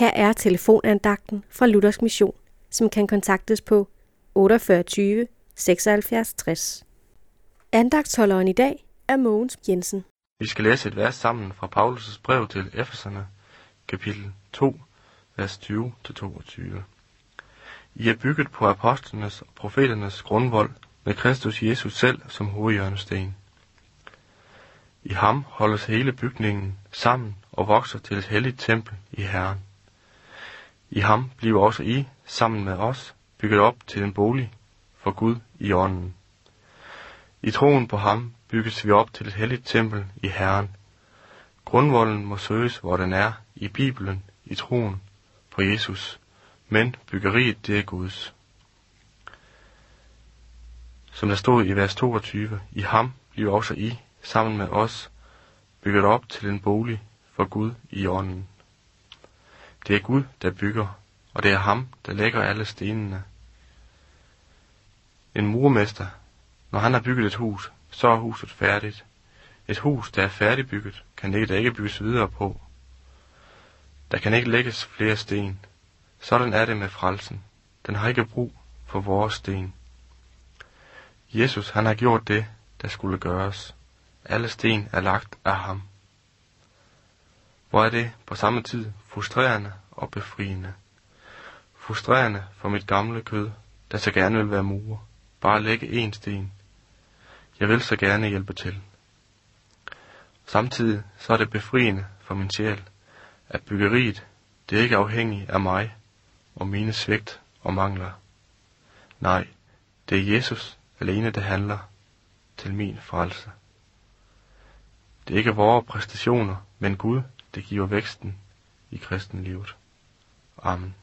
Her er telefonandagten fra Luthers Mission, som kan kontaktes på 48 76 60. Andagtholderen i dag er Mogens Jensen. Vi skal læse et vers sammen fra Paulus' brev til Efeserne, kapitel 2, vers 20-22. I er bygget på apostlenes og profeternes grundvold med Kristus Jesus selv som hovedhjørnesten. I ham holdes hele bygningen sammen og vokser til et helligt tempel i Herren. I ham bliver også I, sammen med os, bygget op til en bolig for Gud i ånden. I troen på ham bygges vi op til et helligt tempel i Herren. Grundvolden må søges, hvor den er, i Bibelen, i troen på Jesus, men byggeriet det er Guds. Som der stod i vers 22, i ham bliver også I, sammen med os, bygget op til en bolig for Gud i ånden. Det er Gud, der bygger, og det er ham, der lægger alle stenene. En murmester, når han har bygget et hus, så er huset færdigt. Et hus, der er færdigbygget, kan ikke, der ikke bygges videre på. Der kan ikke lægges flere sten. Sådan er det med frelsen. Den har ikke brug for vores sten. Jesus, han har gjort det, der skulle gøres. Alle sten er lagt af ham. Hvor er det på samme tid frustrerende og befriende. Frustrerende for mit gamle kød, der så gerne vil være murer. Bare lægge en sten. Jeg vil så gerne hjælpe til. Samtidig så er det befriende for min sjæl, at byggeriet, det er ikke afhængigt af mig og mine svigt og mangler. Nej, det er Jesus alene, der handler til min frelse. Det er ikke vores præstationer, men Gud, det giver væksten i kristenlivet. Amen.